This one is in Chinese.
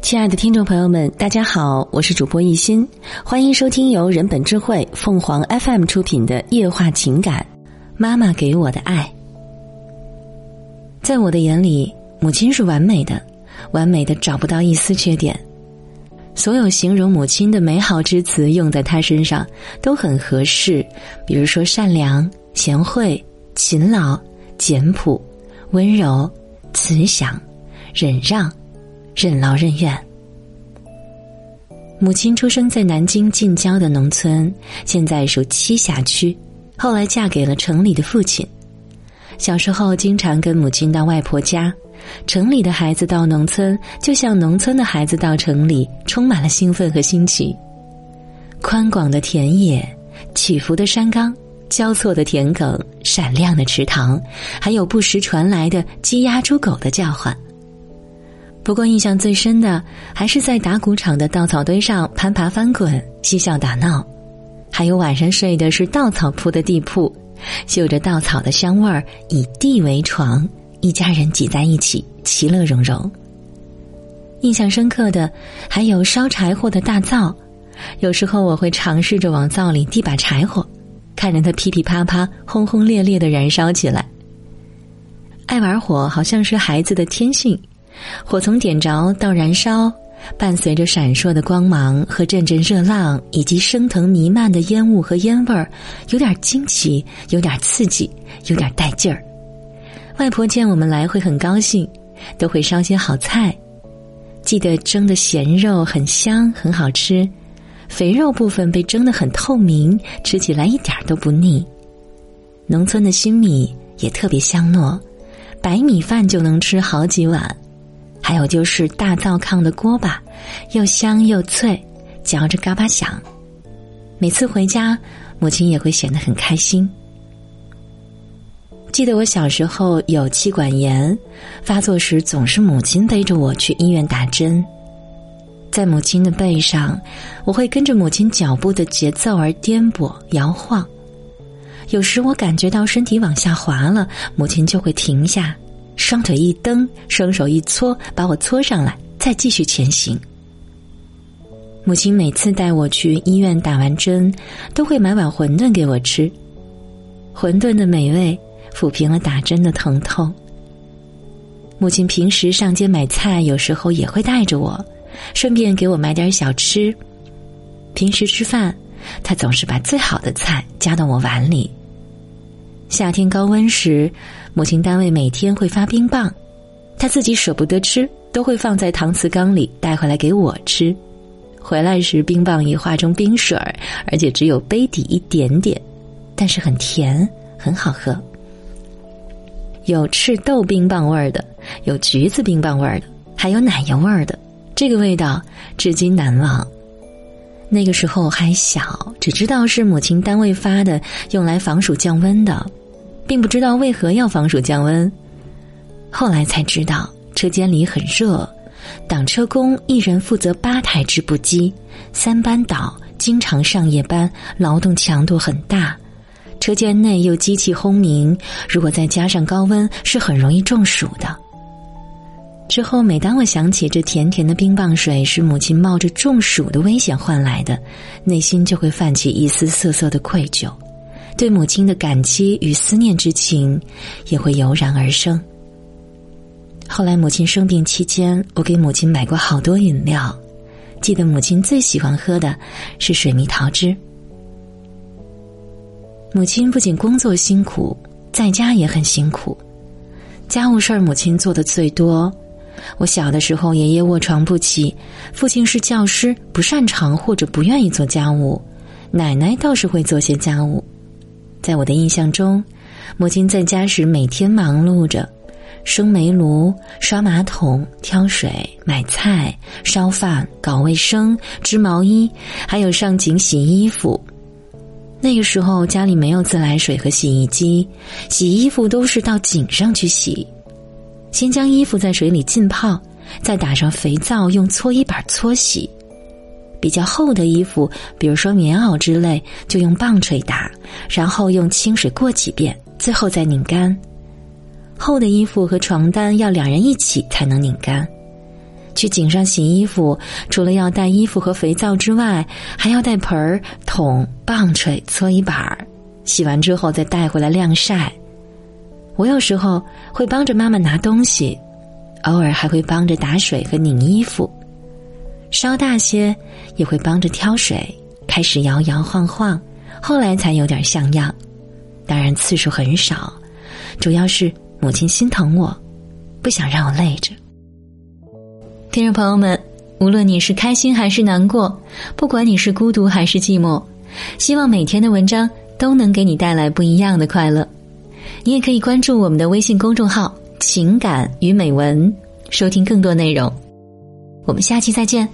亲爱的听众朋友们，大家好，我是主播一心，欢迎收听由人本智慧凤凰 FM 出品的《夜话情感》。妈妈给我的爱，在我的眼里，母亲是完美的，完美的找不到一丝缺点。所有形容母亲的美好之词用在她身上都很合适，比如说善良、贤惠、勤劳、简朴、温柔、慈祥、忍让。任劳任怨。母亲出生在南京近郊的农村，现在属栖霞区。后来嫁给了城里的父亲。小时候经常跟母亲到外婆家。城里的孩子到农村，就像农村的孩子到城里，充满了兴奋和新奇。宽广的田野，起伏的山岗，交错的田埂，闪亮的池塘，还有不时传来的鸡鸭猪狗的叫唤。不过，印象最深的还是在打谷场的稻草堆上攀爬翻滚、嬉笑打闹，还有晚上睡的是稻草铺的地铺，嗅着稻草的香味儿，以地为床，一家人挤在一起，其乐融融。印象深刻的还有烧柴火的大灶，有时候我会尝试着往灶里递把柴火，看着它噼噼啪啪、轰轰烈烈的燃烧起来。爱玩火好像是孩子的天性。火从点着到燃烧，伴随着闪烁的光芒和阵阵热浪，以及升腾弥漫的烟雾和烟味儿，有点惊奇，有点刺激，有点带劲儿。外婆见我们来会很高兴，都会烧些好菜。记得蒸的咸肉很香，很好吃，肥肉部分被蒸得很透明，吃起来一点都不腻。农村的新米也特别香糯，白米饭就能吃好几碗。还有就是大灶炕的锅巴，又香又脆，嚼着嘎巴响。每次回家，母亲也会显得很开心。记得我小时候有气管炎，发作时总是母亲背着我去医院打针，在母亲的背上，我会跟着母亲脚步的节奏而颠簸摇晃。有时我感觉到身体往下滑了，母亲就会停下。双腿一蹬，双手一搓，把我搓上来，再继续前行。母亲每次带我去医院打完针，都会买碗馄饨给我吃。馄饨的美味抚平了打针的疼痛。母亲平时上街买菜，有时候也会带着我，顺便给我买点小吃。平时吃饭，她总是把最好的菜夹到我碗里。夏天高温时，母亲单位每天会发冰棒，她自己舍不得吃，都会放在搪瓷缸里带回来给我吃。回来时，冰棒已化成冰水儿，而且只有杯底一点点，但是很甜，很好喝。有赤豆冰棒味儿的，有橘子冰棒味儿的，还有奶油味儿的，这个味道至今难忘。那个时候还小，只知道是母亲单位发的，用来防暑降温的。并不知道为何要防暑降温，后来才知道车间里很热，挡车工一人负责八台织布机，三班倒，经常上夜班，劳动强度很大，车间内又机器轰鸣，如果再加上高温，是很容易中暑的。之后，每当我想起这甜甜的冰棒水是母亲冒着中暑的危险换来的，内心就会泛起一丝涩涩的愧疚。对母亲的感激与思念之情也会油然而生。后来母亲生病期间，我给母亲买过好多饮料，记得母亲最喜欢喝的是水蜜桃汁。母亲不仅工作辛苦，在家也很辛苦，家务事儿母亲做的最多。我小的时候，爷爷卧床不起，父亲是教师，不擅长或者不愿意做家务，奶奶倒是会做些家务。在我的印象中，母亲在家时每天忙碌着，生煤炉、刷马桶、挑水、买菜、烧饭、搞卫生、织毛衣，还有上井洗衣服。那个时候家里没有自来水和洗衣机，洗衣服都是到井上去洗，先将衣服在水里浸泡，再打上肥皂，用搓衣板搓洗。比较厚的衣服，比如说棉袄之类，就用棒槌打，然后用清水过几遍，最后再拧干。厚的衣服和床单要两人一起才能拧干。去井上洗衣服，除了要带衣服和肥皂之外，还要带盆儿、桶、棒槌、搓衣板儿。洗完之后再带回来晾晒。我有时候会帮着妈妈拿东西，偶尔还会帮着打水和拧衣服。稍大些也会帮着挑水，开始摇摇晃晃，后来才有点像样。当然次数很少，主要是母亲心疼我，不想让我累着。听众朋友们，无论你是开心还是难过，不管你是孤独还是寂寞，希望每天的文章都能给你带来不一样的快乐。你也可以关注我们的微信公众号“情感与美文”，收听更多内容。我们下期再见。